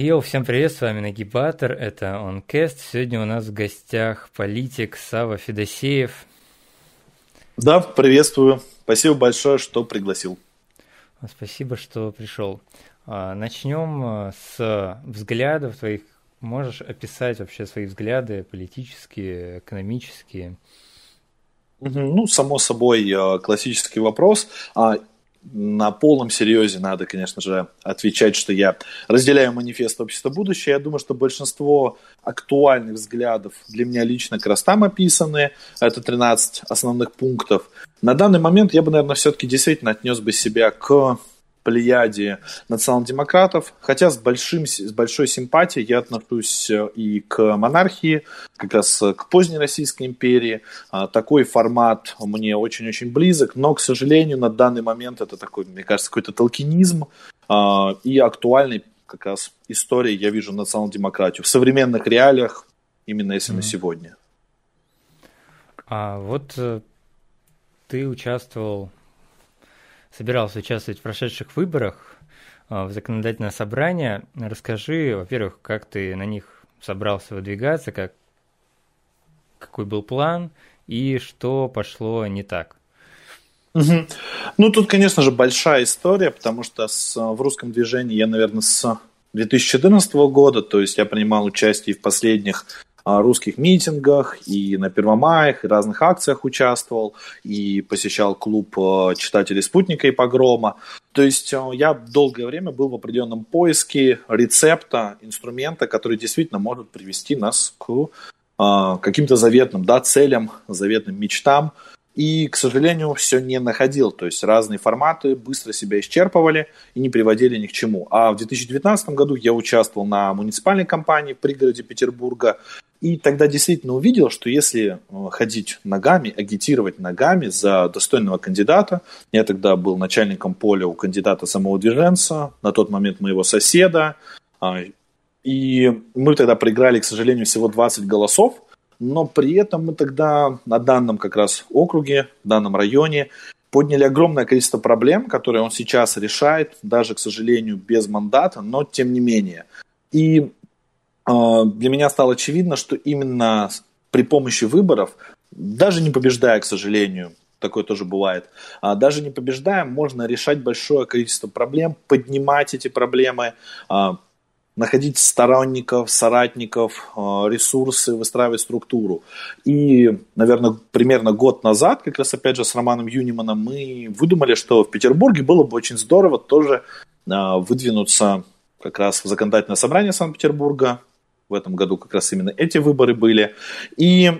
Йоу, всем привет, с вами Нагибатор, это OnCast. Сегодня у нас в гостях политик Сава Федосеев. Да, приветствую. Спасибо большое, что пригласил. Спасибо, что пришел. А, Начнем а, с взглядов твоих. Можешь описать вообще свои взгляды политические, экономические? Ну, само собой, а, классический вопрос на полном серьезе надо, конечно же, отвечать, что я разделяю манифест общества будущего. Я думаю, что большинство актуальных взглядов для меня лично как раз там описаны. Это 13 основных пунктов. На данный момент я бы, наверное, все-таки действительно отнес бы себя к плеяде национал-демократов, хотя с, большим, с большой симпатией я отношусь э, и к монархии, как раз к поздней Российской империи. А, такой формат мне очень-очень близок, но, к сожалению, на данный момент это такой, мне кажется, какой-то толкинизм а, и актуальный как раз истории я вижу национал-демократию в современных реалиях, именно если mm-hmm. на сегодня. А вот э, ты участвовал собирался участвовать в прошедших выборах а, в законодательное собрание. Расскажи, во-первых, как ты на них собрался выдвигаться, как, какой был план и что пошло не так. Ну, тут, конечно же, большая история, потому что с, в русском движении я, наверное, с 2014 года, то есть я принимал участие в последних русских митингах, и на Первомаях, и разных акциях участвовал, и посещал клуб э, читателей «Спутника» и «Погрома». То есть э, я долгое время был в определенном поиске рецепта, инструмента, который действительно может привести нас к э, каким-то заветным да, целям, заветным мечтам. И, к сожалению, все не находил. То есть разные форматы быстро себя исчерпывали и не приводили ни к чему. А в 2019 году я участвовал на муниципальной кампании в пригороде Петербурга. И тогда действительно увидел, что если э, ходить ногами, агитировать ногами за достойного кандидата, я тогда был начальником поля у кандидата самого движенца, на тот момент моего соседа, а, и мы тогда проиграли, к сожалению, всего 20 голосов, но при этом мы тогда на данном как раз округе, в данном районе подняли огромное количество проблем, которые он сейчас решает, даже, к сожалению, без мандата, но тем не менее. И для меня стало очевидно, что именно при помощи выборов, даже не побеждая, к сожалению, такое тоже бывает, а даже не побеждая, можно решать большое количество проблем, поднимать эти проблемы, а, находить сторонников, соратников, ресурсы, выстраивать структуру. И, наверное, примерно год назад, как раз опять же с Романом Юниманом, мы выдумали, что в Петербурге было бы очень здорово тоже выдвинуться как раз в законодательное собрание Санкт-Петербурга, в этом году как раз именно эти выборы были. И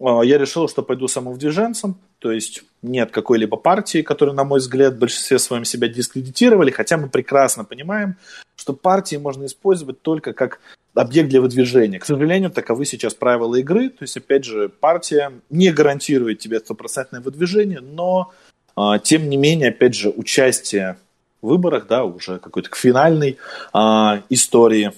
а, я решил, что пойду самовдвиженцем, то есть нет какой-либо партии, которая, на мой взгляд, в большинстве своем себя дискредитировали, хотя мы прекрасно понимаем, что партии можно использовать только как объект для выдвижения. К сожалению, таковы сейчас правила игры, то есть, опять же, партия не гарантирует тебе стопроцентное выдвижение, но, а, тем не менее, опять же, участие в выборах, да, уже какой-то к финальной а, истории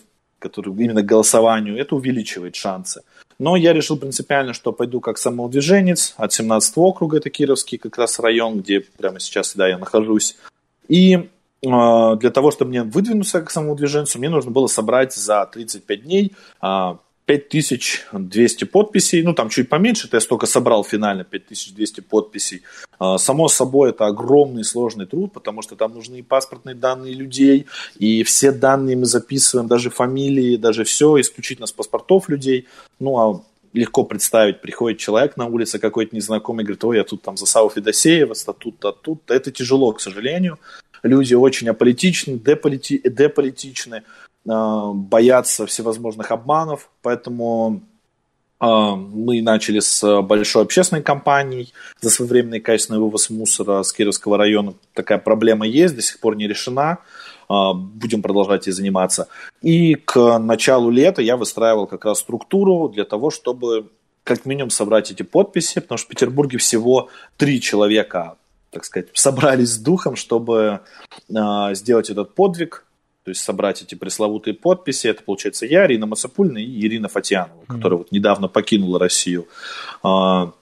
который именно к голосованию, это увеличивает шансы. Но я решил принципиально, что пойду как самоудвиженец от 17 округа, это Кировский как раз район, где прямо сейчас да, я нахожусь. И э, для того, чтобы мне выдвинуться как самоудвиженцу, мне нужно было собрать за 35 дней э, 5200 подписей, ну там чуть поменьше, это я столько собрал финально, 5200 подписей. А, само собой, это огромный сложный труд, потому что там нужны и паспортные данные людей, и все данные мы записываем, даже фамилии, даже все исключительно с паспортов людей. Ну, а легко представить, приходит человек на улице какой-то незнакомый, говорит, ой, я тут там за Саву Федосеева, тут-то, тут Это тяжело, к сожалению. Люди очень аполитичны, деполити, деполитичны. А, боятся всевозможных обманов, поэтому а, мы начали с большой общественной кампанией за своевременный качественный вывоз мусора с Кировского района. Такая проблема есть, до сих пор не решена. А, будем продолжать ей заниматься. И к началу лета я выстраивал как раз структуру для того, чтобы как минимум собрать эти подписи, потому что в Петербурге всего три человека, так сказать, собрались с духом, чтобы сделать этот подвиг то есть собрать эти пресловутые подписи. Это, получается, я, Ирина Масапульна и Ирина Фатьянова, mm-hmm. которая вот недавно покинула Россию. А,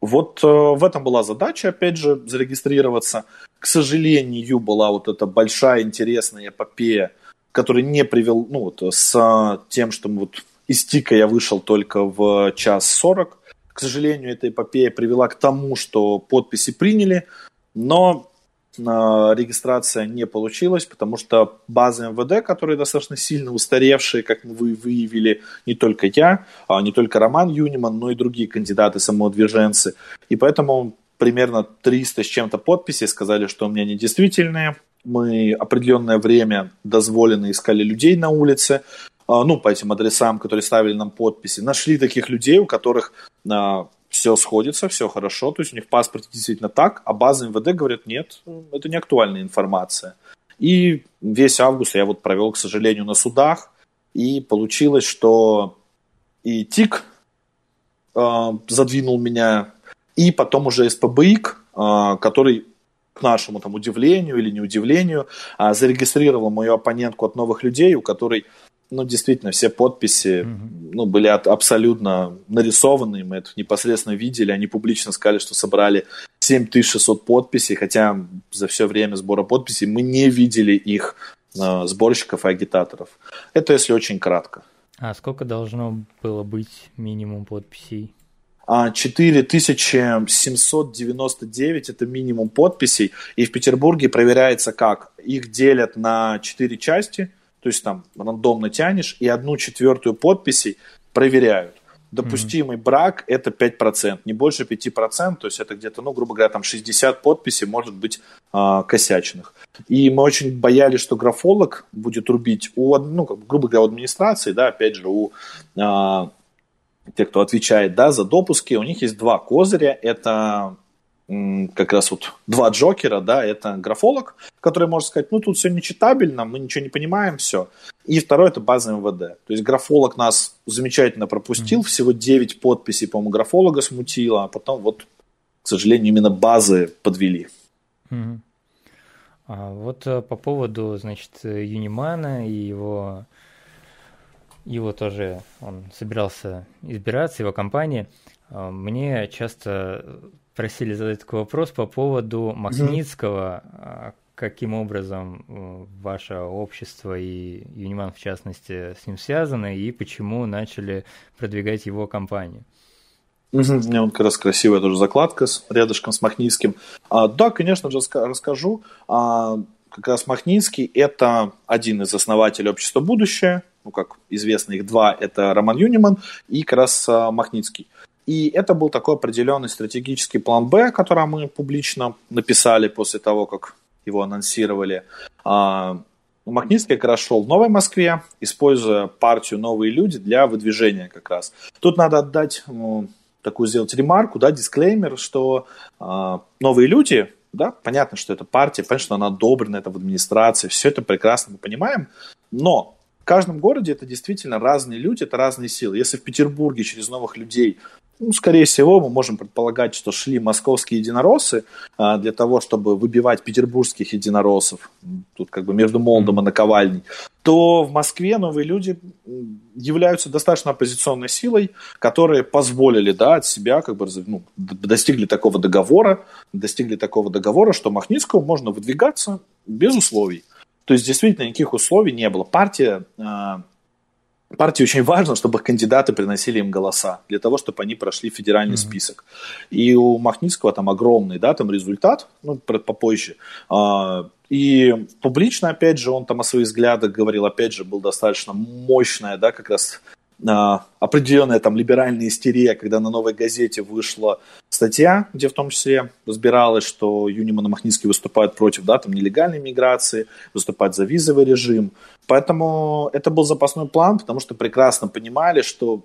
вот э, в этом была задача, опять же, зарегистрироваться. К сожалению, была вот эта большая интересная эпопея который не привел, ну вот с тем, что вот из ТИКа я вышел только в час сорок. К сожалению, эта эпопея привела к тому, что подписи приняли, но регистрация не получилась, потому что базы МВД, которые достаточно сильно устаревшие, как вы выявили, не только я, а не только Роман Юниман, но и другие кандидаты самоудвиженцы. И поэтому примерно 300 с чем-то подписей сказали, что у меня недействительные. Мы определенное время дозволенно искали людей на улице, а, ну, по этим адресам, которые ставили нам подписи. Нашли таких людей, у которых а, все сходится, все хорошо, то есть у них в паспорте действительно так, а база МВД говорят, нет, это не актуальная информация. И весь август я вот провел, к сожалению, на судах, и получилось, что и ТИК э, задвинул меня, и потом уже СПБИК, э, который к нашему там удивлению или не удивлению, э, зарегистрировал мою оппонентку от новых людей, у которой ну, действительно, все подписи mm-hmm. ну, были от, абсолютно нарисованы, мы это непосредственно видели, они публично сказали, что собрали 7600 подписей, хотя за все время сбора подписей мы не видели их э, сборщиков и агитаторов. Это если очень кратко. А сколько должно было быть минимум подписей? 4799 а, это минимум подписей, и в Петербурге проверяется как? Их делят на 4 части – то есть там рандомно тянешь, и одну четвертую подписей проверяют. Допустимый mm-hmm. брак это 5%, не больше 5%, то есть это где-то, ну, грубо говоря, там 60 подписей может быть э, косячных. И мы очень боялись, что графолог будет рубить у, ну, грубо говоря, у администрации, да, опять же, у э, тех, кто отвечает, да, за допуски, у них есть два козыря, это как раз вот два Джокера, да, это графолог, который может сказать, ну тут все нечитабельно, мы ничего не понимаем, все. И второй это база МВД. То есть графолог нас замечательно пропустил, mm-hmm. всего 9 подписей, по-моему, графолога смутило, а потом вот, к сожалению, именно базы подвели. Mm-hmm. А вот э, по поводу, значит, Юнимана и его его тоже, он собирался избираться, его компания. А, мне часто просили задать такой вопрос по поводу Махницкого. Mm-hmm. Каким образом э, ваше общество и Юниман, в частности, с ним связаны, и почему начали продвигать его компанию? У меня вот как раз красивая тоже закладка с, рядышком с Махницким. А, да, конечно же, расскажу. А, как раз Махницкий – это один из основателей общества «Будущее». Ну, как известно, их два – это Роман Юниман и как раз а, Махницкий. И это был такой определенный стратегический план Б, который мы публично написали после того, как его анонсировали. А, Макницкий как раз шел в Новой Москве, используя партию «Новые люди» для выдвижения как раз. Тут надо отдать ну, такую сделать ремарку, да, дисклеймер, что э, «Новые люди», да, понятно, что это партия, понятно, что она одобрена, это в администрации, все это прекрасно мы понимаем, но в каждом городе это действительно разные люди, это разные силы. Если в Петербурге через новых людей ну, скорее всего, мы можем предполагать, что шли московские единороссы а, для того, чтобы выбивать петербургских единороссов, тут как бы между молодом и наковальней, то в Москве новые люди являются достаточно оппозиционной силой, которые позволили да, от себя, как бы ну, достигли такого договора, достигли такого договора, что Махницкому можно выдвигаться без условий. То есть действительно никаких условий не было. Партия а, партии очень важно, чтобы кандидаты приносили им голоса, для того, чтобы они прошли федеральный mm-hmm. список. И у Махницкого там огромный, да, там результат, ну, попозже. А, и публично, опять же, он там о своих взглядах говорил, опять же, был достаточно мощная, да, как раз а, определенная там либеральная истерия, когда на новой газете вышла статья, где в том числе разбиралось, что Юниман и Махницкий выступают против да, там, нелегальной миграции, выступают за визовый режим. Поэтому это был запасной план, потому что прекрасно понимали, что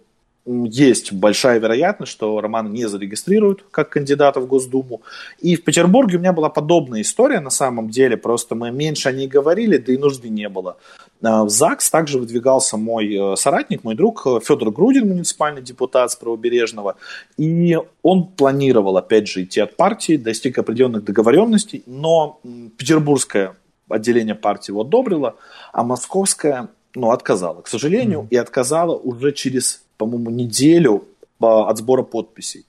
есть большая вероятность, что Романа не зарегистрируют как кандидата в Госдуму. И в Петербурге у меня была подобная история на самом деле, просто мы меньше о ней говорили, да и нужды не было. А, в ЗАГС также выдвигался мой э, соратник, мой друг э, Федор Грудин, муниципальный депутат с Правобережного, и он планировал, опять же, идти от партии, достиг определенных договоренностей, но петербургское отделение партии его одобрило, а московское ну, отказало, к сожалению, mm-hmm. и отказало уже через по-моему, неделю от сбора подписей.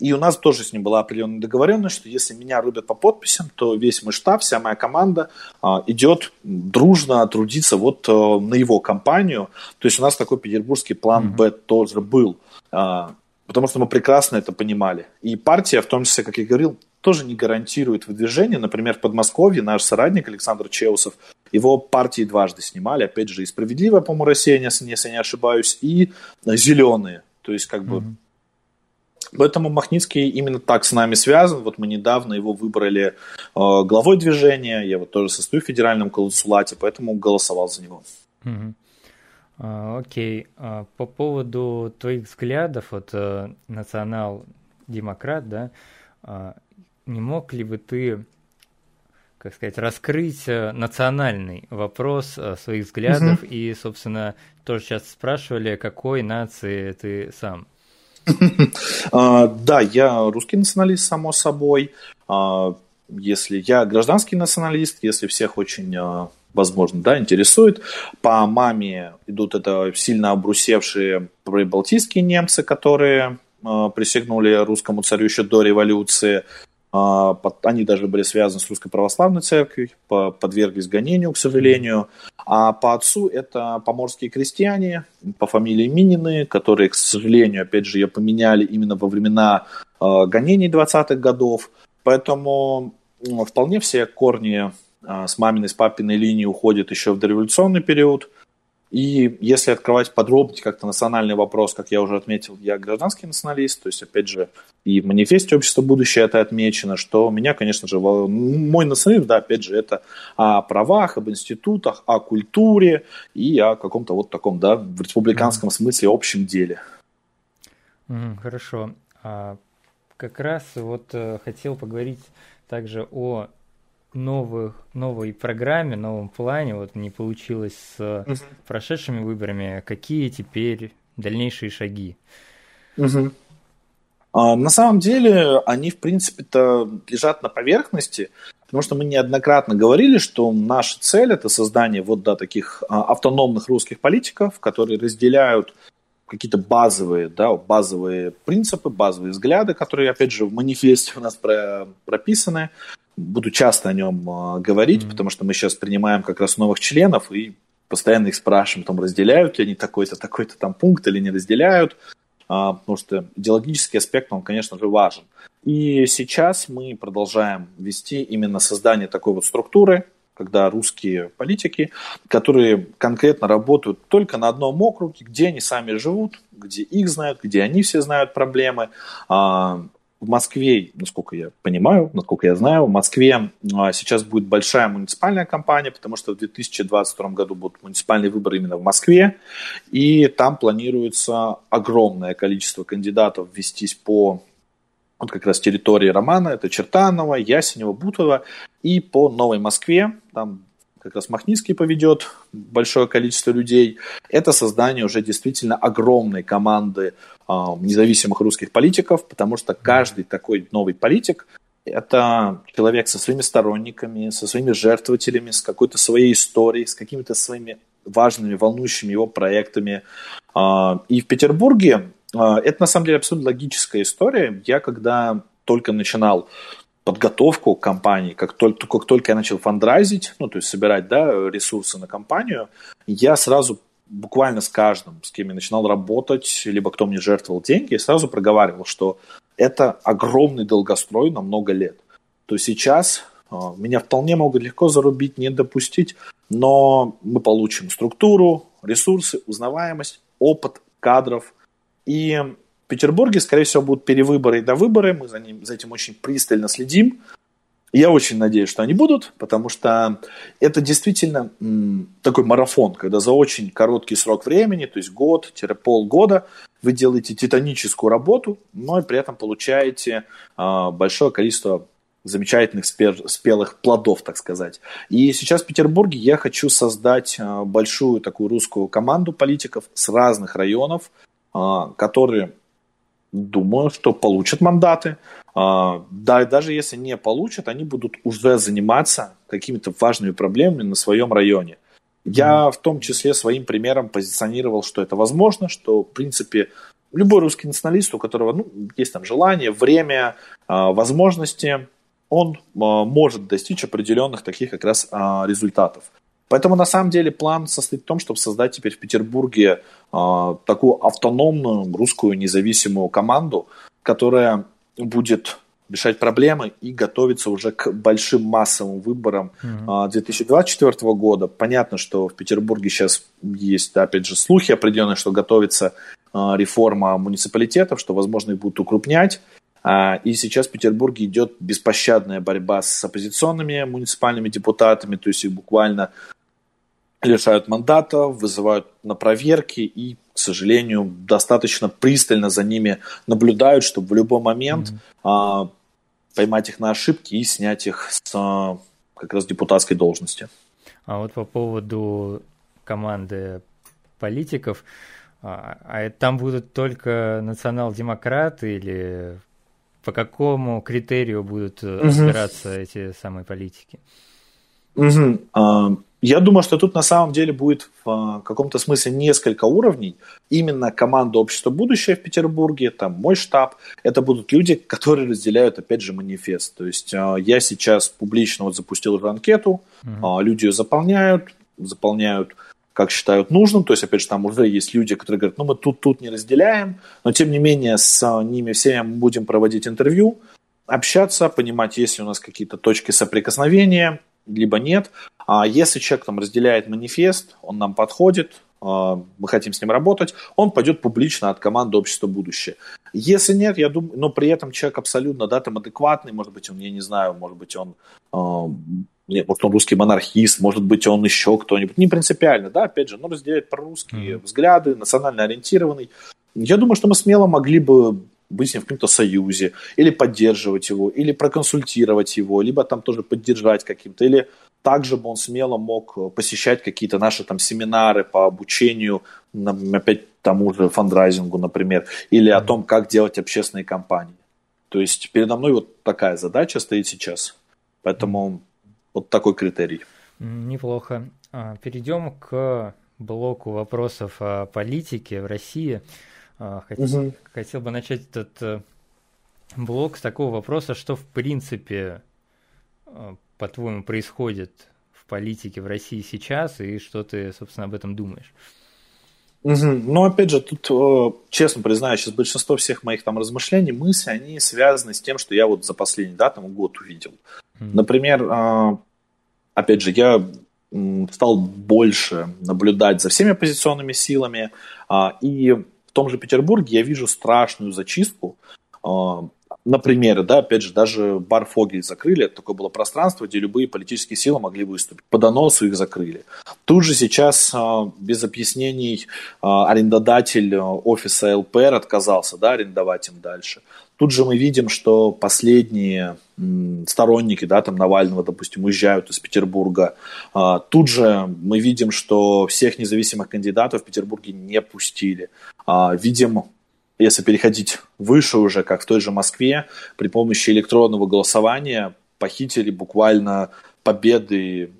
И у нас тоже с ним была определенная договоренность, что если меня рубят по подписям, то весь мой штаб, вся моя команда а, идет дружно трудиться вот а, на его компанию. То есть у нас такой петербургский план Б тоже был. А, потому что мы прекрасно это понимали. И партия, в том числе, как я говорил, тоже не гарантирует выдвижение. Например, в Подмосковье наш соратник Александр Чеусов, его партии дважды снимали, опять же, и «Справедливая», по-моему, Россия, если я не ошибаюсь, и «Зеленые». То есть, как бы, mm-hmm. Поэтому Махницкий именно так с нами связан. Вот мы недавно его выбрали э, главой движения. Я вот тоже состою в федеральном консулате, поэтому голосовал за него. Угу. Окей. А, по поводу твоих взглядов, вот э, национал-демократ, да, а, не мог ли бы ты, как сказать, раскрыть э, национальный вопрос э, своих взглядов? Угу. И, собственно, тоже сейчас спрашивали, какой нации ты сам? Да, я русский националист, само собой. Если я гражданский националист, если всех очень возможно, да, интересует. По маме идут это сильно обрусевшие прибалтийские немцы, которые присягнули русскому царю еще до революции. Под, они даже были связаны с русской православной церковью, по, подверглись гонению, к сожалению. А по отцу это поморские крестьяне по фамилии Минины, которые, к сожалению, опять же, ее поменяли именно во времена э, гонений 20-х годов. Поэтому вполне все корни а, с маминой, с папиной линии уходит еще в дореволюционный период. И если открывать подробнее как-то национальный вопрос, как я уже отметил, я гражданский националист, то есть, опять же, и в манифесте общества будущее это отмечено, что меня, конечно же, мой национализм, да, опять же, это о правах, об институтах, о культуре и о каком-то вот таком, да, в республиканском mm-hmm. смысле общем деле. Mm, хорошо. А, как раз вот э, хотел поговорить также о новых, новой программе, новом плане, вот не получилось с угу. прошедшими выборами, какие теперь дальнейшие шаги? Угу. А, на самом деле они, в принципе-то, лежат на поверхности, потому что мы неоднократно говорили, что наша цель – это создание вот да, таких а, автономных русских политиков, которые разделяют какие-то базовые, да, базовые принципы, базовые взгляды, которые, опять же, в манифесте у нас про, прописаны, буду часто о нем э, говорить, mm-hmm. потому что мы сейчас принимаем как раз новых членов и постоянно их спрашиваем, там, разделяют ли они такой-то, такой-то там пункт или не разделяют, а, потому что идеологический аспект, он, конечно же, важен. И сейчас мы продолжаем вести именно создание такой вот структуры, когда русские политики, которые конкретно работают только на одном округе, где они сами живут, где их знают, где они все знают проблемы, а, в Москве, насколько я понимаю, насколько я знаю, в Москве а, сейчас будет большая муниципальная кампания, потому что в 2022 году будут муниципальные выборы именно в Москве, и там планируется огромное количество кандидатов вестись по вот как раз территории Романа, это Чертанова, Ясенева, Бутова, и по Новой Москве, там как раз Махницкий поведет большое количество людей, это создание уже действительно огромной команды э, независимых русских политиков, потому что каждый такой новый политик это человек со своими сторонниками, со своими жертвователями, с какой-то своей историей, с какими-то своими важными, волнующими его проектами. А, и в Петербурге а, это на самом деле абсолютно логическая история. Я когда только начинал подготовку кампании, как только, как только я начал фандрайзить, ну, то есть собирать, да, ресурсы на кампанию, я сразу буквально с каждым, с кем я начинал работать, либо кто мне жертвовал деньги, я сразу проговаривал, что это огромный долгострой на много лет. То есть сейчас э, меня вполне могут легко зарубить, не допустить, но мы получим структуру, ресурсы, узнаваемость, опыт кадров. И Петербурге, скорее всего, будут перевыборы и довыборы. Мы за, ним, за этим очень пристально следим. Я очень надеюсь, что они будут, потому что это действительно такой марафон, когда за очень короткий срок времени, то есть год-полгода, вы делаете титаническую работу, но и при этом получаете э, большое количество замечательных спелых плодов, так сказать. И сейчас в Петербурге я хочу создать э, большую такую русскую команду политиков с разных районов, э, которые думаю, что получат мандаты. А, да, даже если не получат, они будут уже заниматься какими-то важными проблемами на своем районе. Я в том числе своим примером позиционировал, что это возможно, что, в принципе, любой русский националист, у которого ну, есть там желание, время, а, возможности, он а, может достичь определенных таких как раз результатов. Поэтому на самом деле план состоит в том, чтобы создать теперь в Петербурге такую автономную русскую независимую команду, которая будет решать проблемы и готовиться уже к большим массовым выборам mm-hmm. 2024 года. Понятно, что в Петербурге сейчас есть, опять же, слухи определенные, что готовится а, реформа муниципалитетов, что, возможно, их будут укрупнять. А, и сейчас в Петербурге идет беспощадная борьба с оппозиционными муниципальными депутатами, то есть их буквально лишают мандата, вызывают на проверки и, к сожалению, достаточно пристально за ними наблюдают, чтобы в любой момент mm-hmm поймать их на ошибки и снять их с как раз депутатской должности. А вот по поводу команды политиков, а, а там будут только национал-демократы или по какому критерию будут угу. разбираться эти самые политики? Угу. Я думаю, что тут на самом деле будет в а, каком-то смысле несколько уровней. Именно команда общества будущее в Петербурге, там мой штаб, это будут люди, которые разделяют, опять же, манифест. То есть а, я сейчас публично вот запустил эту анкету, mm-hmm. люди ее заполняют, заполняют как считают нужным, то есть, опять же, там уже есть люди, которые говорят, ну, мы тут-тут не разделяем, но, тем не менее, с ними всеми мы будем проводить интервью, общаться, понимать, есть ли у нас какие-то точки соприкосновения, либо нет. А если человек там разделяет манифест, он нам подходит, а, мы хотим с ним работать, он пойдет публично от команды «Общество будущее». Если нет, я думаю, но при этом человек абсолютно, да, там адекватный, может быть, он, я не знаю, может быть, он, э, нет, может, он русский монархист, может быть, он еще кто-нибудь, не принципиально, да, опять же, но разделяет прорусские mm-hmm. взгляды, национально ориентированный. Я думаю, что мы смело могли бы быть с ним в каком-то союзе, или поддерживать его, или проконсультировать его, либо там тоже поддержать каким-то, или также бы он смело мог посещать какие-то наши там семинары по обучению, опять тому же фандрайзингу, например, или о том, как делать общественные кампании. То есть передо мной вот такая задача стоит сейчас. Поэтому вот такой критерий. Неплохо. А, перейдем к блоку вопросов о политике в России. А, хотел, угу. хотел бы начать этот э, блок с такого вопроса, что в принципе, э, по-твоему, происходит в политике в России сейчас, и что ты, собственно, об этом думаешь? Угу. Ну, опять же, тут, э, честно признаюсь, сейчас большинство всех моих там размышлений, мыслей, они связаны с тем, что я вот за последний, да, там год увидел. Например, опять же, я стал больше наблюдать за всеми оппозиционными силами, а, и том же Петербурге я вижу страшную зачистку. А, Например, да, опять же, даже бар Фогель закрыли, это такое было пространство, где любые политические силы могли выступить. По доносу их закрыли. Тут же сейчас а, без объяснений арендодатель офиса ЛПР отказался да, арендовать им дальше. Тут же мы видим, что последние сторонники да, там Навального, допустим, уезжают из Петербурга. А, тут же мы видим, что всех независимых кандидатов в Петербурге не пустили. А, видим, если переходить выше уже, как в той же Москве, при помощи электронного голосования похитили буквально победы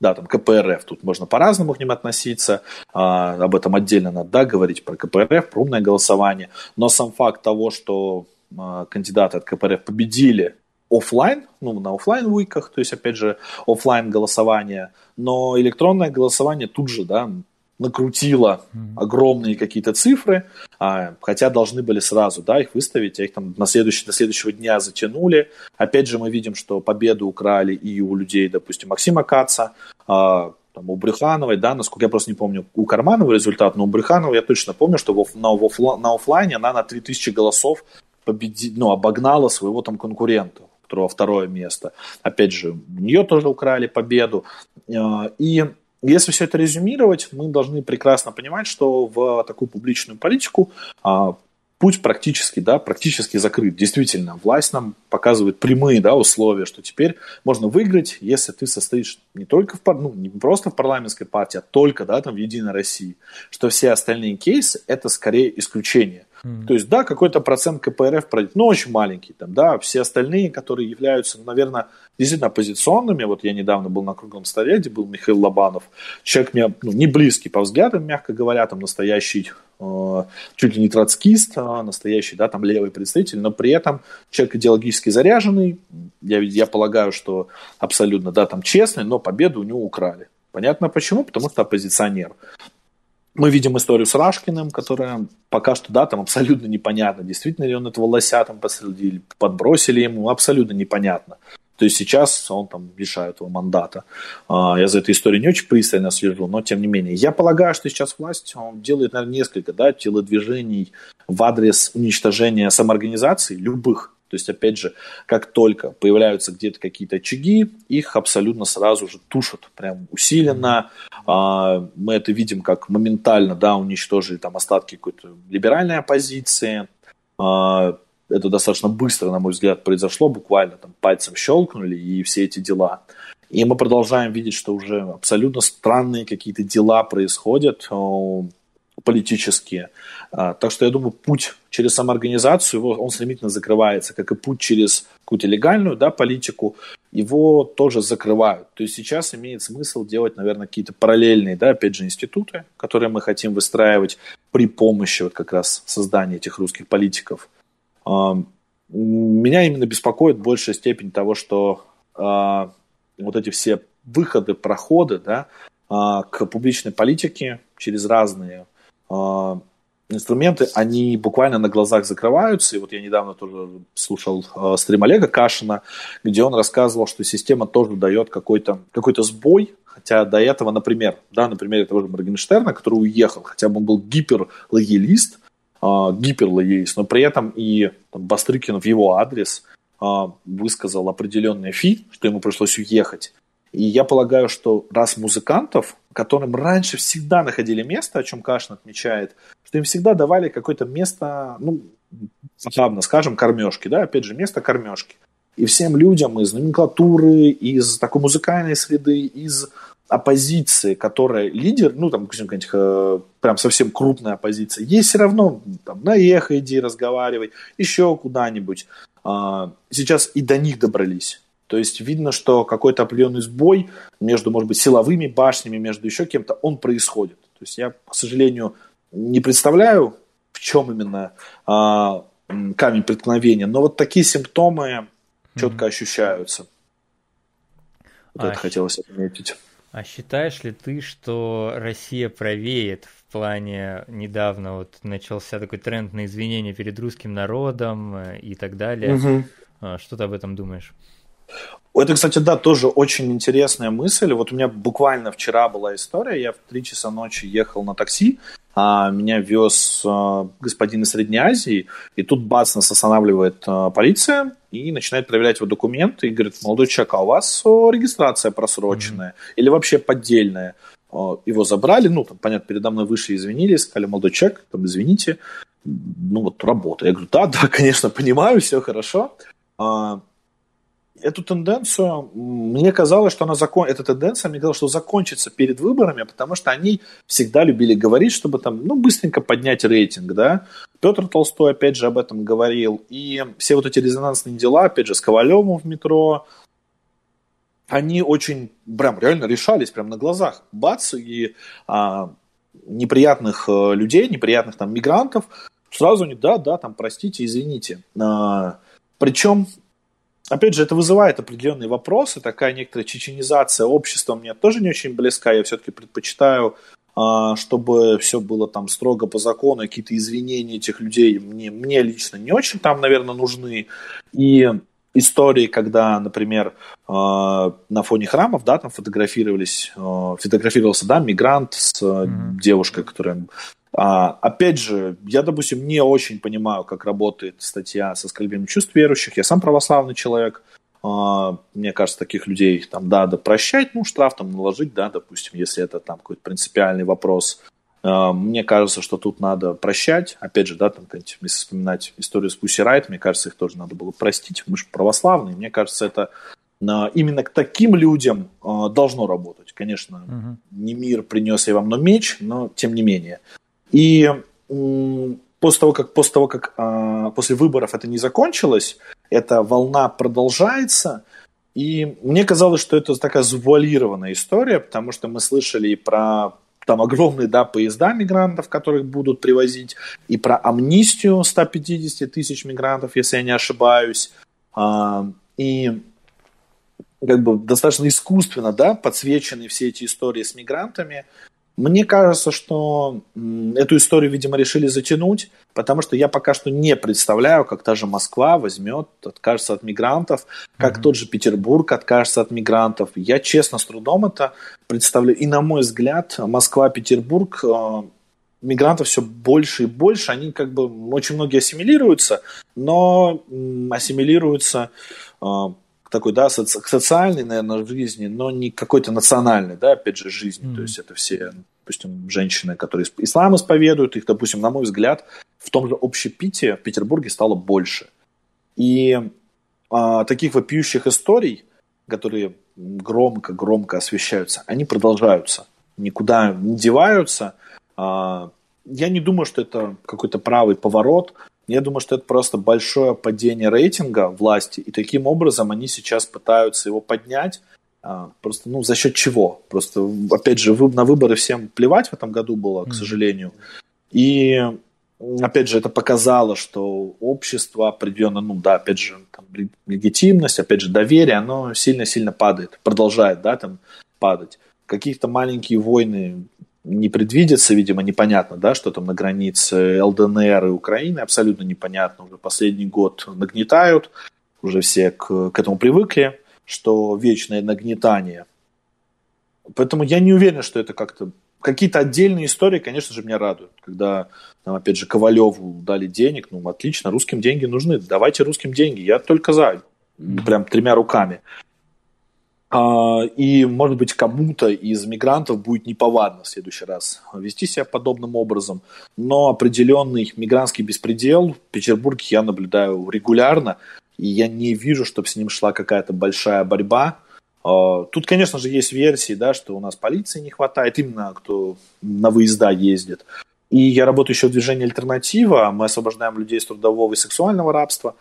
да, там КПРФ, тут можно по-разному к ним относиться, а, об этом отдельно надо да, говорить про КПРФ, про умное голосование, но сам факт того, что а, кандидаты от КПРФ победили офлайн, ну, на офлайн уиках, то есть, опять же, офлайн голосование, но электронное голосование тут же, да, накрутила огромные какие-то цифры, а, хотя должны были сразу да, их выставить, а их там на следующий, до следующего дня затянули. Опять же мы видим, что победу украли и у людей, допустим, Максима Каца, а, там, у Брюхановой, да, насколько я просто не помню, у Карманова результат, но у Брюханова я точно помню, что на, на офлайне она на 3000 голосов победи, ну, обогнала своего там конкурента которого второе место. Опять же, у нее тоже украли победу. А, и если все это резюмировать, мы должны прекрасно понимать, что в такую публичную политику а, путь практически, да, практически закрыт. Действительно, власть нам показывает прямые да, условия, что теперь можно выиграть, если ты состоишь не только в, ну, не просто в парламентской партии, а только да, там, в Единой России. Что все остальные кейсы – это скорее исключение. То есть, да, какой-то процент КПРФ пройдет, но очень маленький. Там, да, все остальные, которые являются, наверное, действительно оппозиционными. Вот я недавно был на круглом столе, где был Михаил Лобанов. Человек мне ну, не близкий по взглядам, мягко говоря, там настоящий э, чуть ли не троцкист, а настоящий, да, там левый представитель, но при этом человек идеологически заряженный, я, я полагаю, что абсолютно, да, там честный, но победу у него украли. Понятно почему? Потому что оппозиционер. Мы видим историю с Рашкиным, которая пока что, да, там абсолютно непонятно, действительно ли он этого лося там посадили, подбросили ему, абсолютно непонятно. То есть сейчас он там лишает его мандата. А, я за этой историей не очень пристально слежу, но тем не менее. Я полагаю, что сейчас власть он делает, наверное, несколько да, телодвижений в адрес уничтожения самоорганизаций, любых. То есть, опять же, как только появляются где-то какие-то очаги, их абсолютно сразу же тушат, прям усиленно. А, мы это видим, как моментально да, уничтожили там остатки какой-то либеральной оппозиции а, это достаточно быстро, на мой взгляд, произошло, буквально там пальцем щелкнули и все эти дела. И мы продолжаем видеть, что уже абсолютно странные какие-то дела происходят политические. А, так что я думаю, путь через самоорганизацию, его, он стремительно закрывается, как и путь через какую-то легальную да, политику, его тоже закрывают. То есть сейчас имеет смысл делать, наверное, какие-то параллельные, да, опять же, институты, которые мы хотим выстраивать при помощи вот как раз создания этих русских политиков. Меня именно беспокоит большая степень того, что а, вот эти все выходы, проходы да, а, к публичной политике через разные а, инструменты, они буквально на глазах закрываются. И вот я недавно тоже слушал э, стрим Олега Кашина, где он рассказывал, что система тоже дает какой-то какой сбой, хотя до этого, например, да, например, того же Моргенштерна, который уехал, хотя бы он был гиперлоялист, э, гиперлоялист, но при этом и там, Бастрыкин в его адрес э, высказал определенные фи, что ему пришлось уехать. И я полагаю, что раз музыкантов, которым раньше всегда находили место, о чем Кашин отмечает, что им всегда давали какое-то место, ну, забавно скажем, кормежки, да, опять же, место кормежки. И всем людям из номенклатуры, из такой музыкальной среды, из оппозиции, которая лидер, ну, там, каких э, прям совсем крупная оппозиция, есть все равно, там, на эхо иди разговаривай, еще куда-нибудь. А, сейчас и до них добрались. То есть видно, что какой-то определенный сбой между, может быть, силовыми башнями, между еще кем-то, он происходит. То есть я, к сожалению, не представляю, в чем именно а, камень преткновения, но вот такие симптомы четко mm-hmm. ощущаются. Вот а это хотелось отметить. А считаешь ли ты, что Россия правеет в плане недавно вот начался такой тренд на извинения перед русским народом э, и так далее? Угу. Что ты об этом думаешь? Это, кстати, да, тоже очень интересная мысль. Вот у меня буквально вчера была история. Я в 3 часа ночи ехал на такси, а меня вез а, господин из Средней Азии, и тут бац, нас останавливает а, полиция и начинает проверять его документы и говорит, молодой человек, а у вас регистрация просроченная mm-hmm. или вообще поддельная? Его забрали, ну, там, понятно, передо мной вышли, извинились, сказали, молодой человек, там, извините, ну, вот работа. Я говорю, да, да, конечно, понимаю, все хорошо эту тенденцию, мне казалось, что она закон... эта тенденция, мне казалось, что закончится перед выборами, потому что они всегда любили говорить, чтобы там, ну, быстренько поднять рейтинг, да. Петр Толстой, опять же, об этом говорил. И все вот эти резонансные дела, опять же, с Ковалевым в метро, они очень, прям реально решались прям на глазах. Бац, и а, неприятных а, людей, неприятных там мигрантов, сразу не, да, да, там, простите, извините. А, причем опять же, это вызывает определенные вопросы, такая некоторая чеченизация общества мне тоже не очень близка, я все-таки предпочитаю а, чтобы все было там строго по закону, какие-то извинения этих людей мне, мне лично не очень там, наверное, нужны. И истории, когда, например, а, на фоне храмов, да, там фотографировались, а, фотографировался, да, мигрант с mm-hmm. девушкой, которая а, опять же, я, допустим, не очень понимаю, как работает статья со оскорблением чувств верующих. Я сам православный человек. А, мне кажется, таких людей там надо прощать, ну, штраф там наложить, да, допустим, если это там какой-то принципиальный вопрос. А, мне кажется, что тут надо прощать. Опять же, да, там, если вспоминать историю с Пусси Райт, мне кажется, их тоже надо было простить. Мы же православные. Мне кажется, это именно к таким людям должно работать. Конечно, угу. не мир принес я вам но меч, но тем не менее. И после того, как, после, того, как а, после выборов это не закончилось, эта волна продолжается. И мне казалось, что это такая завуалированная история, потому что мы слышали и про там огромные, да, поезда мигрантов, которых будут привозить, и про амнистию 150 тысяч мигрантов, если я не ошибаюсь, а, и как бы достаточно искусственно, да, подсвечены все эти истории с мигрантами. Мне кажется, что эту историю, видимо, решили затянуть, потому что я пока что не представляю, как та же Москва возьмет, откажется от мигрантов, как mm-hmm. тот же Петербург откажется от мигрантов. Я честно с трудом это представляю. И на мой взгляд, Москва, Петербург, э, мигрантов все больше и больше, они как бы очень многие ассимилируются, но ассимилируются э, такой, да, соци- социальной, наверное, жизни, но не какой-то национальной, да, опять же, жизни. Mm-hmm. То есть это все, допустим, женщины, которые ислам исповедуют, их, допустим, на мой взгляд, в том же общепите в Петербурге стало больше. И а, таких вопиющих историй, которые громко-громко освещаются, они продолжаются, никуда не деваются. А, я не думаю, что это какой-то правый поворот. Я думаю, что это просто большое падение рейтинга власти, и таким образом они сейчас пытаются его поднять. А, просто, ну, за счет чего? Просто, опять же, на выборы всем плевать в этом году было, к сожалению. И, опять же, это показало, что общество определенно, ну, да, опять же, там, легитимность, опять же, доверие, оно сильно-сильно падает, продолжает, да, там, падать. Каких-то маленькие войны не предвидится, видимо, непонятно, да, что там на границе ЛДНР и Украины, абсолютно непонятно. Уже последний год нагнетают, уже все к, к этому привыкли, что вечное нагнетание. Поэтому я не уверен, что это как-то... Какие-то отдельные истории, конечно же, меня радуют. Когда, там, опять же, Ковалеву дали денег, ну, отлично, русским деньги нужны, давайте русским деньги, я только за, прям тремя руками. А, и, может быть, кому-то из мигрантов будет неповадно в следующий раз вести себя подобным образом. Но определенный мигрантский беспредел в Петербурге я наблюдаю регулярно, и я не вижу, чтобы с ним шла какая-то большая борьба. А, тут, конечно же, есть версии, да, что у нас полиции не хватает, именно кто на выезда ездит. И я работаю еще в движении «Альтернатива», мы освобождаем людей из трудового и сексуального рабства.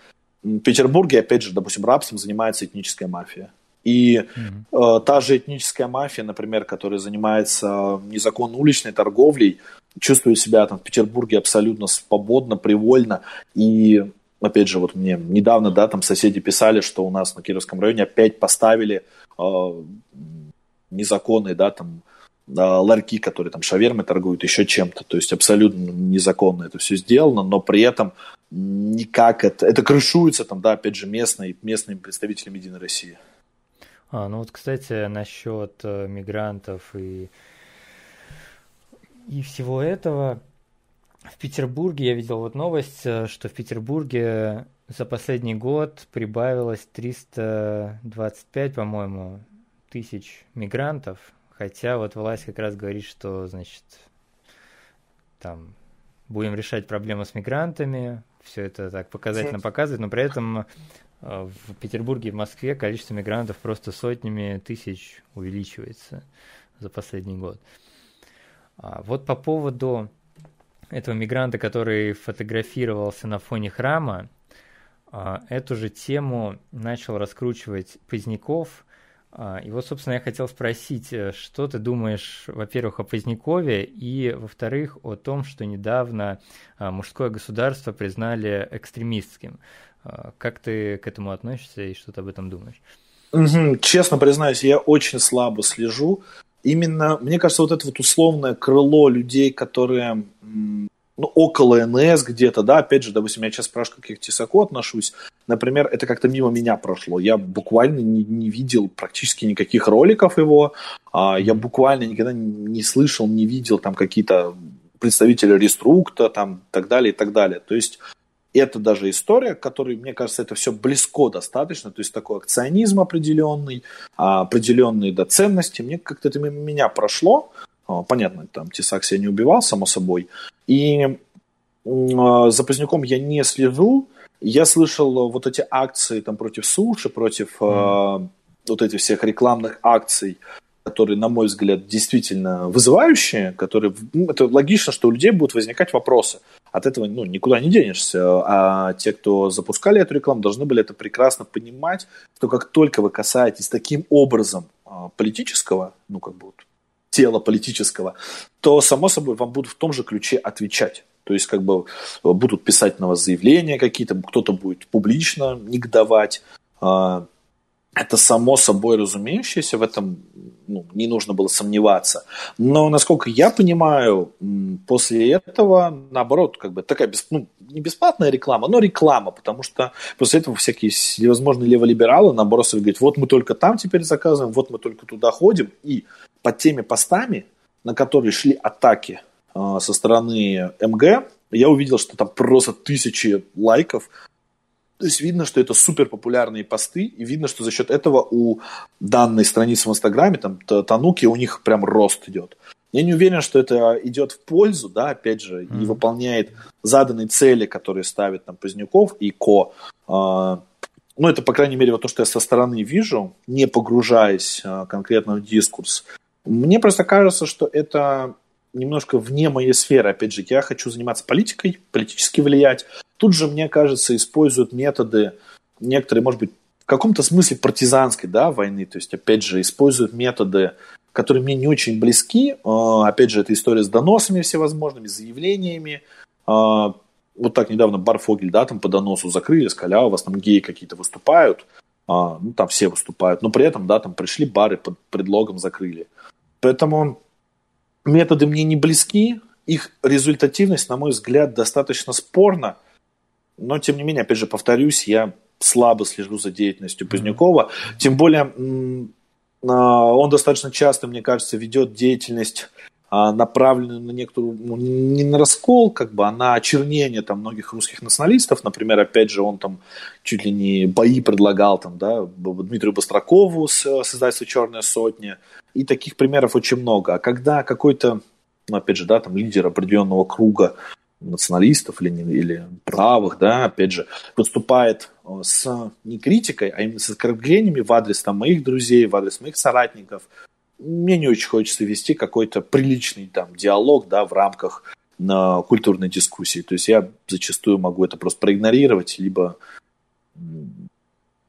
В Петербурге, опять же, допустим, рабством занимается этническая мафия. И mm-hmm. э, та же этническая мафия, например, которая занимается незаконной уличной торговлей, чувствует себя там в Петербурге абсолютно свободно, привольно. И опять же, вот мне недавно, да, там соседи писали, что у нас на Кировском районе опять поставили э, незаконные, да, там э, ларьки, которые там шавермы торгуют, еще чем-то. То есть абсолютно незаконно это все сделано, но при этом никак это, это крышуется там, да, опять же, местной, местными представителями Единой России. А, ну вот, кстати, насчет э, мигрантов и, и всего этого. В Петербурге я видел вот новость, э, что в Петербурге за последний год прибавилось 325, по-моему, тысяч мигрантов, хотя вот власть как раз говорит, что, значит, там будем решать проблему с мигрантами, все это так показательно показывает, но при этом в Петербурге и в Москве количество мигрантов просто сотнями тысяч увеличивается за последний год. А вот по поводу этого мигранта, который фотографировался на фоне храма, а, эту же тему начал раскручивать Поздняков. А, и вот, собственно, я хотел спросить, э, что ты думаешь, во-первых, о Позднякове, и, во-вторых, о том, что недавно мужское государство признали экстремистским. А, как ты к этому относишься и что ты об этом думаешь? Честно признаюсь, я очень слабо слежу. Именно, мне кажется, вот это вот условное крыло людей, которые ну, около НС где-то, да, опять же, допустим, я сейчас спрашиваю, как я к Тесаку отношусь, например, это как-то мимо меня прошло. Я буквально не, не видел практически никаких роликов его, а, я буквально никогда не слышал, не видел там какие-то представители реструкта, там, так далее, и так далее. То есть это даже история, которой, мне кажется, это все близко достаточно, то есть такой акционизм определенный, а, определенные да, ценности. Мне как-то это мимо меня прошло. А, понятно, там Тесак себя не убивал, само собой. И а, за Поздняком я не слежу. Я слышал вот эти акции там против суши, против mm. вот этих всех рекламных акций которые, на мой взгляд, действительно вызывающие, которые, ну, это логично, что у людей будут возникать вопросы. От этого ну, никуда не денешься. А те, кто запускали эту рекламу, должны были это прекрасно понимать, что как только вы касаетесь таким образом а, политического, ну, как бы вот, тела политического, то, само собой, вам будут в том же ключе отвечать. То есть, как бы будут писать на вас заявления какие-то, кто-то будет публично негодовать. Это само собой разумеющееся, в этом ну, не нужно было сомневаться. Но, насколько я понимаю, после этого, наоборот, как бы такая, бесп... ну, не бесплатная реклама, но реклама, потому что после этого всякие всевозможные леволибералы, наоборот, говорят, вот мы только там теперь заказываем, вот мы только туда ходим, и под теми постами, на которые шли атаки э, со стороны МГ, я увидел, что там просто тысячи лайков, то есть видно, что это супер популярные посты, и видно, что за счет этого у данной страницы в Инстаграме, там, Тануки, у них прям рост идет. Я не уверен, что это идет в пользу, да, опять же, mm-hmm. и выполняет заданные цели, которые ставит там Поздняков и Ко. А, ну, это, по крайней мере, вот то, что я со стороны вижу, не погружаясь а, конкретно в дискурс. Мне просто кажется, что это немножко вне моей сферы. Опять же, я хочу заниматься политикой, политически влиять. Тут же, мне кажется, используют методы, некоторые, может быть, в каком-то смысле партизанской да, войны. То есть, опять же, используют методы, которые мне не очень близки. А, опять же, это история с доносами всевозможными, заявлениями. А, вот так недавно Барфогель, да, там по доносу закрыли, сказали, а у вас там геи какие-то выступают. А, ну, там все выступают. Но при этом, да, там пришли бары под предлогом закрыли. Поэтому методы мне не близки, их результативность, на мой взгляд, достаточно спорна, но, тем не менее, опять же, повторюсь, я слабо слежу за деятельностью Позднякова, тем более а, он достаточно часто, мне кажется, ведет деятельность а, направленную на некоторую, ну, не на раскол, как бы, а на очернение там многих русских националистов. Например, опять же, он там чуть ли не бои предлагал там, да, Дмитрию Бострокову с, с издательства «Черная сотня», и таких примеров очень много. А когда какой-то, ну, опять же, да, там лидер определенного круга националистов или, или правых, да, опять же, выступает э, с не критикой, а именно с оскорблениями в адрес там, моих друзей, в адрес моих соратников, мне не очень хочется вести какой-то приличный там диалог, да, в рамках на культурной дискуссии. То есть я зачастую могу это просто проигнорировать, либо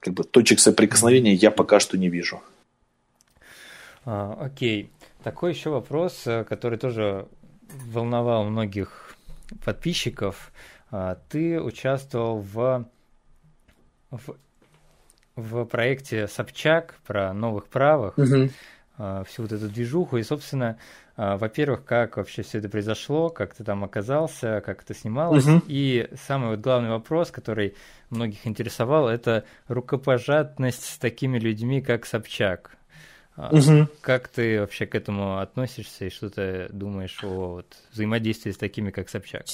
как бы точек соприкосновения я пока что не вижу. А, окей. Такой еще вопрос, э, который тоже волновал многих подписчиков. А, ты участвовал в, в, в проекте Собчак про новых правых, угу. всю вот эту движуху. И, собственно, во-первых, как вообще все это произошло, как ты там оказался, как это снималось. Угу. И самый вот главный вопрос, который многих интересовал, это рукопожатность с такими людьми, как Собчак. Угу. Как ты вообще к этому относишься и что ты думаешь о вот, взаимодействии с такими, как Собчак?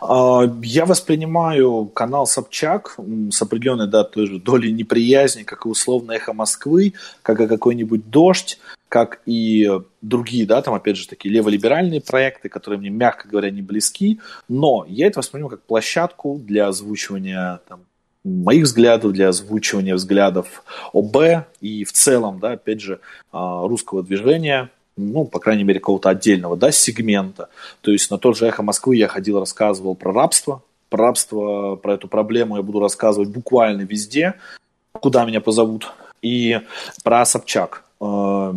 А, я воспринимаю канал Собчак с определенной да, той же долей неприязни, как и условно эхо Москвы, как и какой-нибудь дождь, как и другие, да, там опять же такие леволиберальные проекты, которые мне, мягко говоря, не близки, но я это воспринимаю как площадку для озвучивания там, моих взглядов, для озвучивания взглядов ОБ и в целом, да, опять же, а, русского движения, ну, по крайней мере, какого-то отдельного, да, сегмента. То есть на тот же «Эхо Москвы» я ходил, рассказывал про рабство, про рабство, про эту проблему я буду рассказывать буквально везде, куда меня позовут, и про Собчак. А,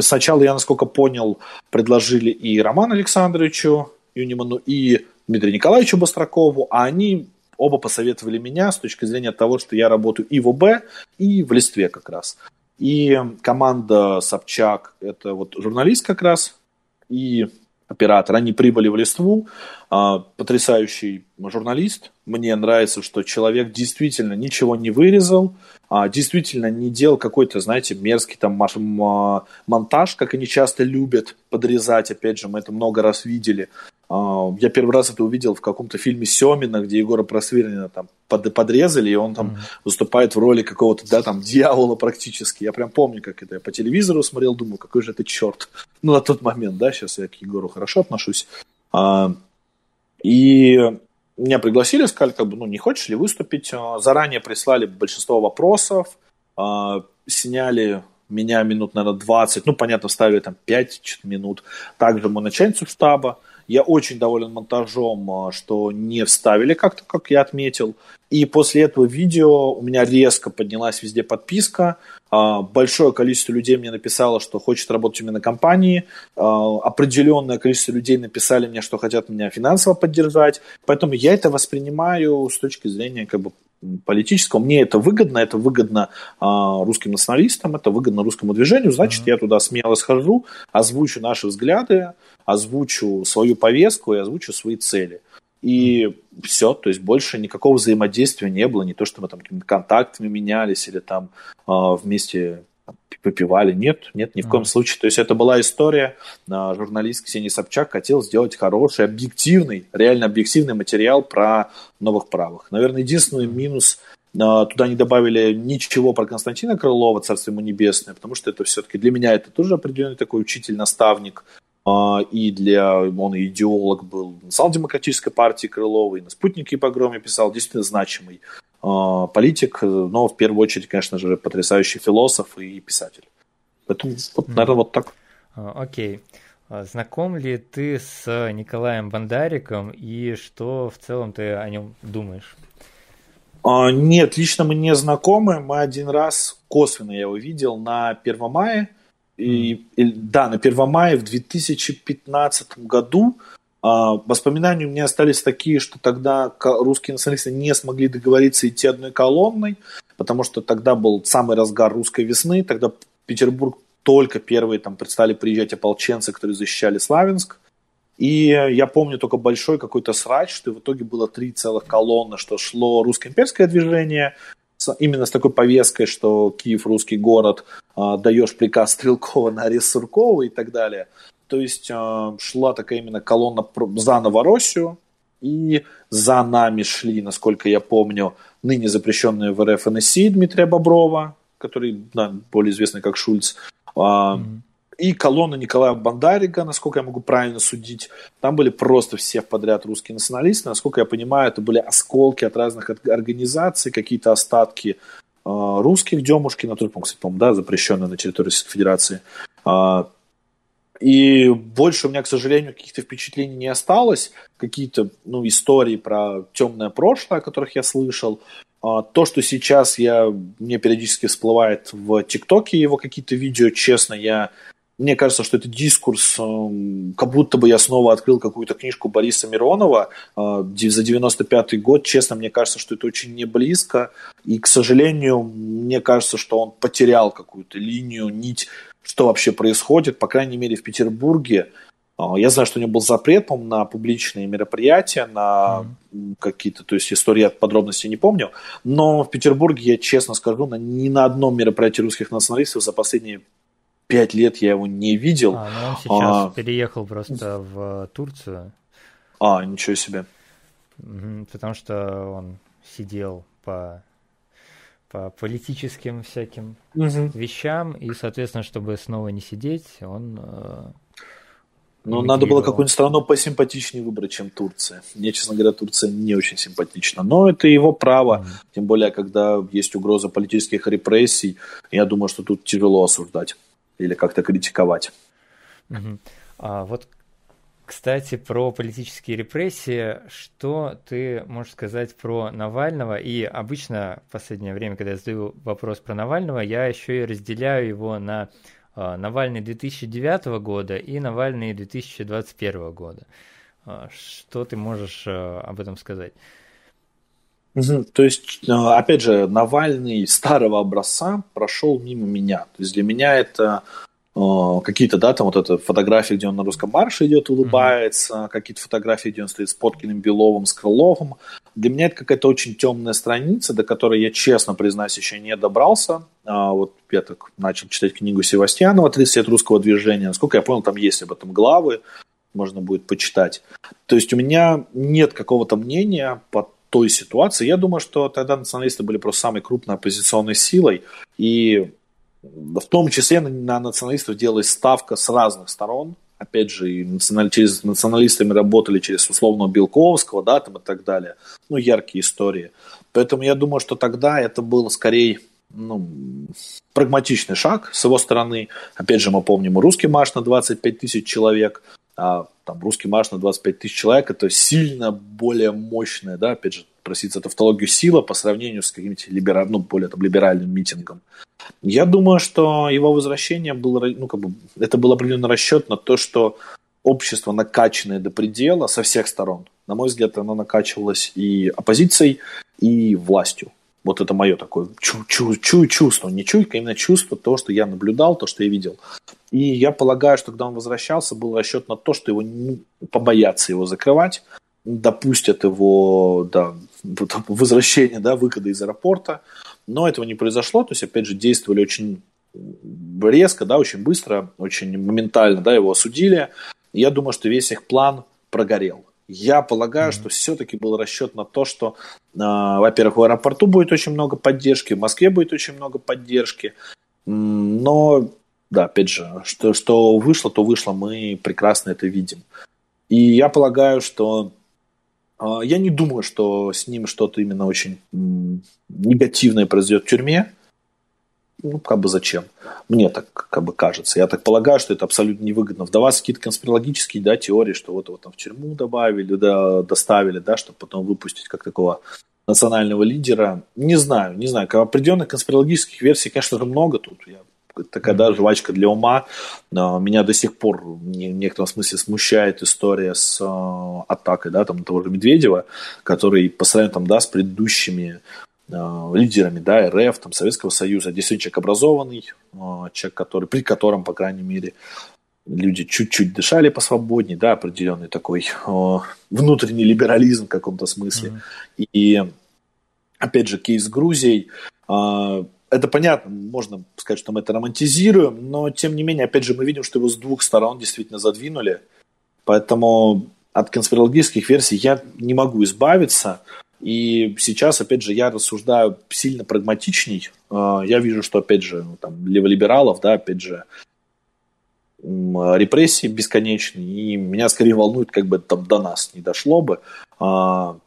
сначала, я, насколько понял, предложили и Роману Александровичу Юниману, и Дмитрию Николаевичу Бострокову, а они оба посоветовали меня с точки зрения того, что я работаю и в ОБ, и в Листве как раз. И команда Собчак, это вот журналист как раз, и оператор, они прибыли в Листву, а, потрясающий журналист, мне нравится, что человек действительно ничего не вырезал, а, действительно не делал какой-то, знаете, мерзкий там монтаж, как они часто любят подрезать, опять же, мы это много раз видели, а, я первый раз это увидел в каком-то фильме Семина, где Егора Просвирнина там под, подрезали, и он там mm-hmm. выступает в роли какого-то, да, там, дьявола практически. Я прям помню, как это я по телевизору смотрел, думаю, какой же это черт. Ну, на тот момент, да, сейчас я к Егору хорошо отношусь. А, и меня пригласили, сказали, как бы, ну, не хочешь ли выступить? А, заранее прислали большинство вопросов, а, сняли меня минут, наверное, 20, ну, понятно, ставили там 5 минут. Также мой начальник штаба. Я очень доволен монтажом, а, что не вставили как-то, как я отметил. И после этого видео у меня резко поднялась везде подписка. А, большое количество людей мне написало, что хочет работать у меня на компании. А, определенное количество людей написали мне, что хотят меня финансово поддержать. Поэтому я это воспринимаю с точки зрения как бы политического. Мне это выгодно, это выгодно а, русским националистам, это выгодно русскому движению, значит, mm-hmm. я туда смело схожу, озвучу наши взгляды, озвучу свою повестку и озвучу свои цели. И mm-hmm. все, то есть больше никакого взаимодействия не было, не то, что мы там контактами менялись или там а, вместе попивали. Нет, нет, ни в коем случае. То есть это была история, а, журналист Ксения Собчак хотел сделать хороший, объективный, реально объективный материал про новых правых. Наверное, единственный минус а, Туда не добавили ничего про Константина Крылова, царство ему небесное, потому что это все-таки для меня это тоже определенный такой учитель, наставник, и для он и идеолог был национал-демократической партии Крылова, и на «Спутнике» и «Погроме» писал, действительно значимый. А, политик, но в первую очередь, конечно же, потрясающий философ и писатель. Поэтому, вот, наверное, вот так. А, окей. А, знаком ли ты с Николаем Бандариком и что в целом ты о нем думаешь? Нет, лично мы не знакомы. Мы один раз косвенно я его видел на Первомае. И, и, да, на Первомае в 2015 году а, воспоминания у меня остались такие, что тогда русские националисты не смогли договориться идти одной колонной, потому что тогда был самый разгар русской весны, тогда Петербург только первые там стали приезжать ополченцы, которые защищали Славянск. И я помню только большой какой-то срач, что в итоге было три целых колонны, что шло русско-имперское движение, именно с такой повесткой, что Киев русский город, а, даешь приказ Стрелкова на арест Суркова и так далее. То есть э, шла такая именно колонна за Новороссию, и за нами шли, насколько я помню, ныне запрещенные в РФ НСИ Дмитрия Боброва, который да, более известный как Шульц, mm-hmm. И колонна Николая Бандарика, насколько я могу правильно судить. Там были просто все подряд русские националисты. Насколько я понимаю, это были осколки от разных организаций, какие-то остатки э, русских Демушкина, тут, кстати, по-моему, да, запрещенные на территории Российской Федерации. А, и больше у меня, к сожалению, каких-то впечатлений не осталось. Какие-то ну, истории про темное прошлое, о которых я слышал. А, то, что сейчас я, мне периодически всплывает в ТикТоке его какие-то видео, честно, я мне кажется, что это дискурс, эм, как будто бы я снова открыл какую-то книжку Бориса Миронова э, за 95 год. Честно, мне кажется, что это очень не близко. И, к сожалению, мне кажется, что он потерял какую-то линию, нить что вообще происходит, по крайней мере, в Петербурге. А, я знаю, что у него был запрет, по на публичные мероприятия, на mm-hmm. какие-то, то есть истории от подробностей не помню, но в Петербурге, я честно скажу, на, ни на одном мероприятии русских националистов за последние пять лет я его не видел. А, ну он сейчас а, переехал просто в Турцию. А, ничего себе. Потому что он сидел по по политическим всяким угу. вещам, и, соответственно, чтобы снова не сидеть, он... Ну, надо было какую-нибудь страну посимпатичнее выбрать, чем Турция. Мне, честно говоря, Турция не очень симпатична. Но это его право. Mm. Тем более, когда есть угроза политических репрессий, я думаю, что тут тяжело осуждать или как-то критиковать. Mm-hmm. А вот кстати, про политические репрессии, что ты можешь сказать про Навального? И обычно в последнее время, когда я задаю вопрос про Навального, я еще и разделяю его на э, Навальный 2009 года и Навальный 2021 года. Э, что ты можешь э, об этом сказать? То есть, опять же, Навальный старого образца прошел мимо меня. То есть для меня это Э, какие-то, да, там вот это фотографии, где он на русском марше идет, улыбается, mm-hmm. какие-то фотографии, где он стоит с Поткиным, Беловым, с Крыловым. Для меня это какая-то очень темная страница, до которой я, честно признаюсь, еще не добрался. А, вот я так начал читать книгу Севастьянова «30 лет русского движения». Насколько я понял, там есть об этом главы, можно будет почитать. То есть у меня нет какого-то мнения по той ситуации. Я думаю, что тогда националисты были просто самой крупной оппозиционной силой, и в том числе на, на националистов делалась ставка с разных сторон. Опять же, и националь, через националистами работали через условного Белковского, да, там и так далее. Ну, яркие истории. Поэтому я думаю, что тогда это было скорее ну, прагматичный шаг с его стороны. Опять же, мы помним русский марш на 25 тысяч человек, а там русский марш на 25 тысяч человек это сильно более мощная, да, опять же, проситься тавтологию сила по сравнению с каким-то либера... ну, более там, либеральным митингом. Я думаю, что его возвращение было, ну, как бы, это был определенный расчет на то, что общество накачанное до предела со всех сторон. На мой взгляд, оно накачивалось и оппозицией, и властью. Вот это мое такое чу чу чу чувство, не чуйка, именно чувство, то, что я наблюдал, то, что я видел. И я полагаю, что когда он возвращался, был расчет на то, что его ну, побоятся его закрывать, допустят его до возвращения, да, выхода из аэропорта. Но этого не произошло, то есть, опять же, действовали очень резко, да, очень быстро, очень моментально, да, его осудили. Я думаю, что весь их план прогорел. Я полагаю, mm-hmm. что все-таки был расчет на то, что, э, во-первых, в аэропорту будет очень много поддержки, в Москве будет очень много поддержки, но, да, опять же, что, что вышло, то вышло, мы прекрасно это видим. И я полагаю, что э, я не думаю, что с ним что-то именно очень негативное произойдет в тюрьме ну, как бы зачем? Мне так как бы кажется. Я так полагаю, что это абсолютно невыгодно. Вдаваться какие-то конспирологические да, теории, что вот его там в тюрьму добавили, да, доставили, да, чтобы потом выпустить как такого национального лидера. Не знаю, не знаю. Определенных конспирологических версий, конечно же, много тут. Я такая да, жвачка для ума. Меня до сих пор в некотором смысле смущает история с э, атакой да, там, того же Медведева, который по сравнению там, да, с предыдущими Э, лидерами да, РФ, там, Советского Союза, действительно человек образованный, человек, который, при котором, по крайней мере, люди чуть-чуть дышали посвободнее, да, определенный такой внутренний либерализм в каком-то смысле. Mm-hmm. И, опять же, кейс с Грузией, это понятно, можно сказать, что мы это романтизируем, но, тем не менее, опять же, мы видим, что его с двух сторон действительно задвинули, поэтому от конспирологических версий я не могу избавиться, и сейчас, опять же, я рассуждаю сильно прагматичней. А, я вижу, что, опять же, ну, там, леволибералов, да, опять же, репрессии бесконечные, и меня скорее волнует, как бы там до нас не дошло бы. А,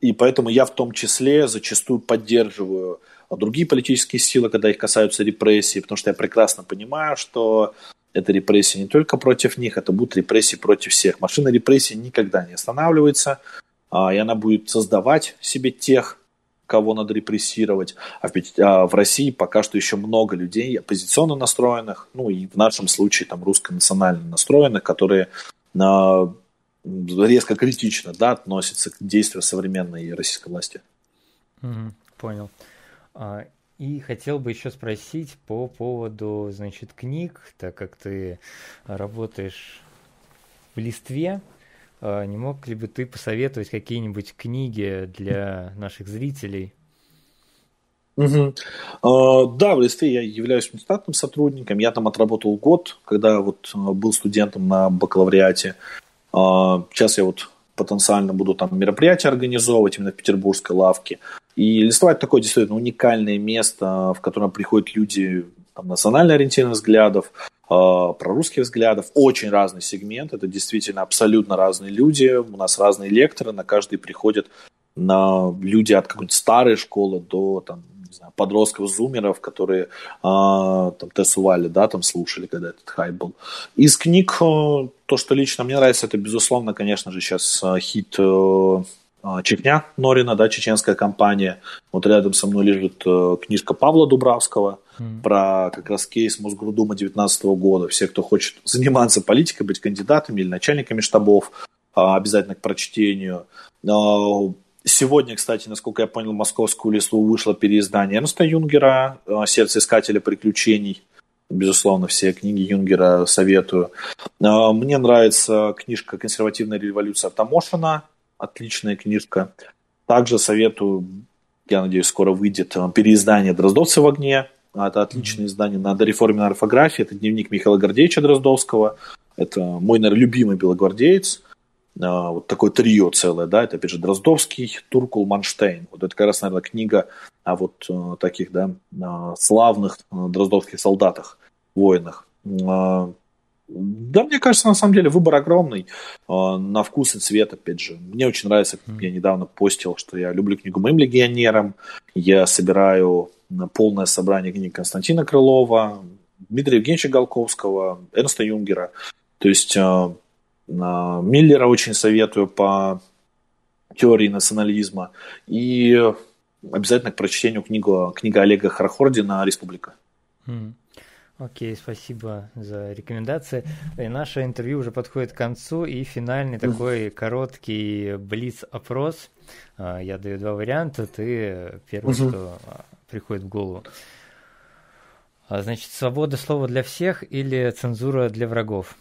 и поэтому я в том числе зачастую поддерживаю другие политические силы, когда их касаются репрессий, потому что я прекрасно понимаю, что это репрессии не только против них, это будут репрессии против всех. Машина репрессий никогда не останавливается. А, и она будет создавать себе тех, кого надо репрессировать. А, а в России пока что еще много людей оппозиционно настроенных, ну и в нашем случае там русско-национально настроенных, которые резко критично да, относятся к действию современной российской власти. понял. А, и хотел бы еще спросить по поводу, значит, книг, так как ты работаешь в Листве, а, не мог ли бы ты посоветовать какие-нибудь книги для наших зрителей? Угу. да, в Листе я являюсь штатным сотрудником. Я там отработал год, когда вот был студентом на бакалавриате. сейчас я вот потенциально буду там мероприятия организовывать именно в петербургской лавке. И Листва такое действительно уникальное место, в котором приходят люди там, национально ориентированных взглядов, Э, прорусских взглядов, очень разный сегмент, это действительно абсолютно разные люди, у нас разные лекторы, на каждый приходят на люди от какой-нибудь старой школы до там, знаю, подростков, зумеров, которые а, там Тессували, да, там слушали, когда этот хайп был. Из книг, э, то, что лично мне нравится, это, безусловно, конечно же, сейчас хит Чечня Норина, да, чеченская компания. Вот рядом со мной лежит книжка Павла Дубравского – mm. про как раз кейс Мосгордума 2019 года. Все, кто хочет заниматься политикой, быть кандидатами или начальниками штабов, а, обязательно к прочтению. А, сегодня, кстати, насколько я понял, московскую листу вышло переиздание Эрнста Юнгера а, «Сердце искателя приключений». Безусловно, все книги Юнгера советую. Мне нравится книжка «Консервативная революция» Тамошина. Отличная книжка. Также советую, я надеюсь, скоро выйдет переиздание «Дроздовцы в огне» Это отличное издание на дореформенной орфографии. Это дневник Михаила Гордеевича Дроздовского. Это мой, наверное, любимый белогвардеец. А, вот такое трио целое, да, это, опять же, Дроздовский, Туркул, Манштейн. Вот это как раз, наверное, книга о вот э, таких, да, славных э, дроздовских солдатах, воинах. А, да, мне кажется, на самом деле выбор огромный. На вкус и цвет, опять же. Мне очень нравится, я недавно постил, что я люблю книгу «Моим легионерам». Я собираю полное собрание книг Константина Крылова, Дмитрия Евгеньевича Голковского, Эрнста Юнгера. То есть э, Миллера очень советую по теории национализма. И обязательно к прочтению книгу, книга Олега Харахордина «Республика». Окей, спасибо за рекомендации. И наше интервью уже подходит к концу, и финальный такой короткий блиц-опрос. А, я даю два варианта, ты первый, что а, приходит в голову. А, значит, свобода слова для всех или цензура для врагов?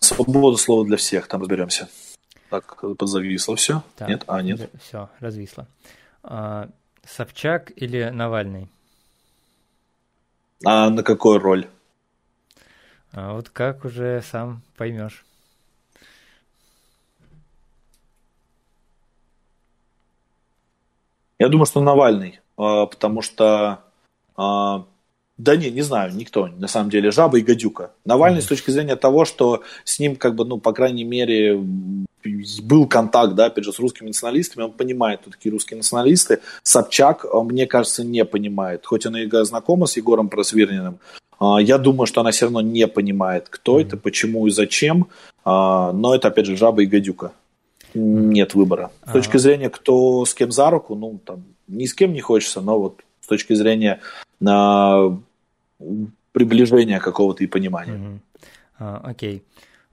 Свобода слова для всех, там разберемся. Так, подзависло все? Так, нет? А, нет. Все, развисло. А, Собчак или Навальный? А на какую роль? А вот как уже сам поймешь. Я думаю, что Навальный, а, потому что а, да не, не знаю, никто, на самом деле, жаба и гадюка. Навальный mm-hmm. с точки зрения того, что с ним, как бы, ну, по крайней мере, был контакт, да, опять же, с русскими националистами, он понимает, кто такие русские националисты. Собчак, а, мне кажется, не понимает. Хоть она и знакома с Егором Просвирниным, а, я думаю, что она все равно не понимает, кто mm-hmm. это, почему и зачем. А, но это, опять же, жаба и гадюка. Нет выбора. С точки зрения, кто с кем за руку, ну, там, ни с кем не хочется, но вот с точки зрения приближения какого-то и понимания. Mm-hmm. А, окей.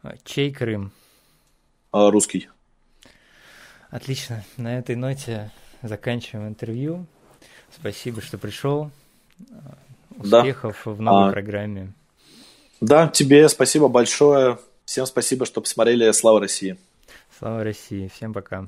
А, чей Крым? А, русский. Отлично. На этой ноте заканчиваем интервью. Спасибо, что пришел. Успехов да. в новой а, программе. Да, тебе спасибо большое. Всем спасибо, что посмотрели «Слава России». Слава России. Всем пока.